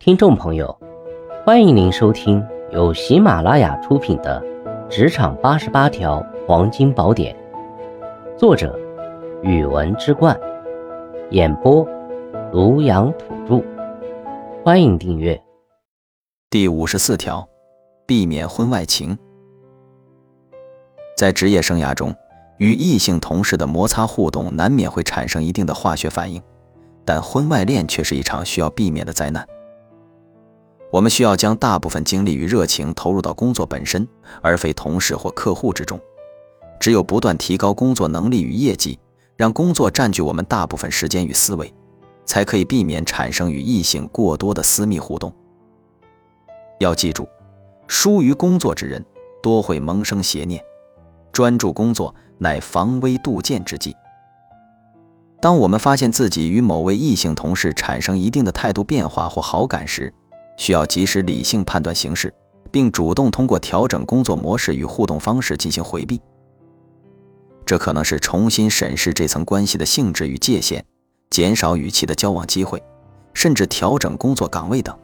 听众朋友，欢迎您收听由喜马拉雅出品的《职场八十八条黄金宝典》，作者：语文之冠，演播：庐阳土著。欢迎订阅。第五十四条，避免婚外情。在职业生涯中，与异性同事的摩擦互动难免会产生一定的化学反应，但婚外恋却是一场需要避免的灾难。我们需要将大部分精力与热情投入到工作本身，而非同事或客户之中。只有不断提高工作能力与业绩，让工作占据我们大部分时间与思维，才可以避免产生与异性过多的私密互动。要记住，疏于工作之人多会萌生邪念，专注工作乃防微杜渐之计。当我们发现自己与某位异性同事产生一定的态度变化或好感时，需要及时理性判断形势，并主动通过调整工作模式与互动方式进行回避。这可能是重新审视这层关系的性质与界限，减少与其的交往机会，甚至调整工作岗位等。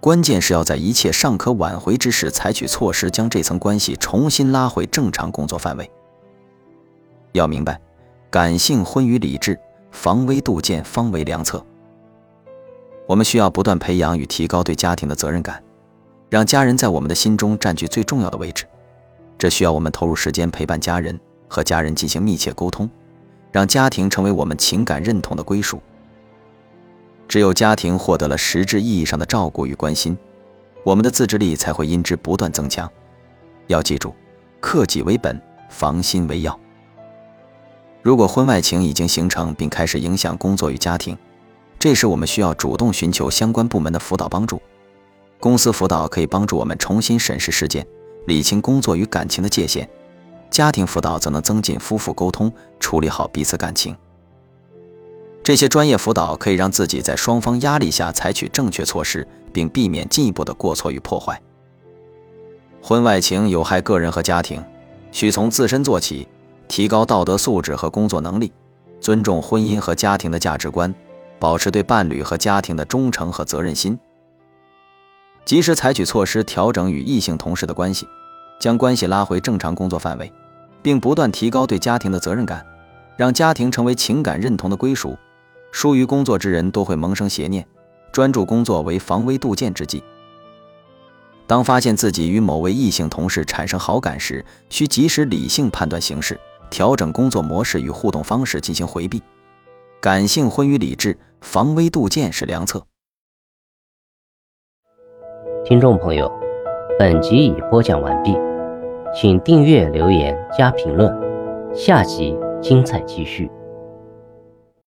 关键是要在一切尚可挽回之时采取措施，将这层关系重新拉回正常工作范围。要明白，感性婚于理智，防微杜渐方为良策。我们需要不断培养与提高对家庭的责任感，让家人在我们的心中占据最重要的位置。这需要我们投入时间陪伴家人，和家人进行密切沟通，让家庭成为我们情感认同的归属。只有家庭获得了实质意义上的照顾与关心，我们的自制力才会因之不断增强。要记住，克己为本，防心为要。如果婚外情已经形成并开始影响工作与家庭，这时，我们需要主动寻求相关部门的辅导帮助。公司辅导可以帮助我们重新审视事件，理清工作与感情的界限；家庭辅导则能增进夫妇沟通，处理好彼此感情。这些专业辅导可以让自己在双方压力下采取正确措施，并避免进一步的过错与破坏。婚外情有害个人和家庭，需从自身做起，提高道德素质和工作能力，尊重婚姻和家庭的价值观。保持对伴侣和家庭的忠诚和责任心，及时采取措施调整与异性同事的关系，将关系拉回正常工作范围，并不断提高对家庭的责任感，让家庭成为情感认同的归属。疏于工作之人多会萌生邪念，专注工作为防微杜渐之计。当发现自己与某位异性同事产生好感时，需及时理性判断形势，调整工作模式与互动方式进行回避。感性婚于理智。防微杜渐是良策。听众朋友，本集已播讲完毕，请订阅、留言、加评论，下集精彩继续。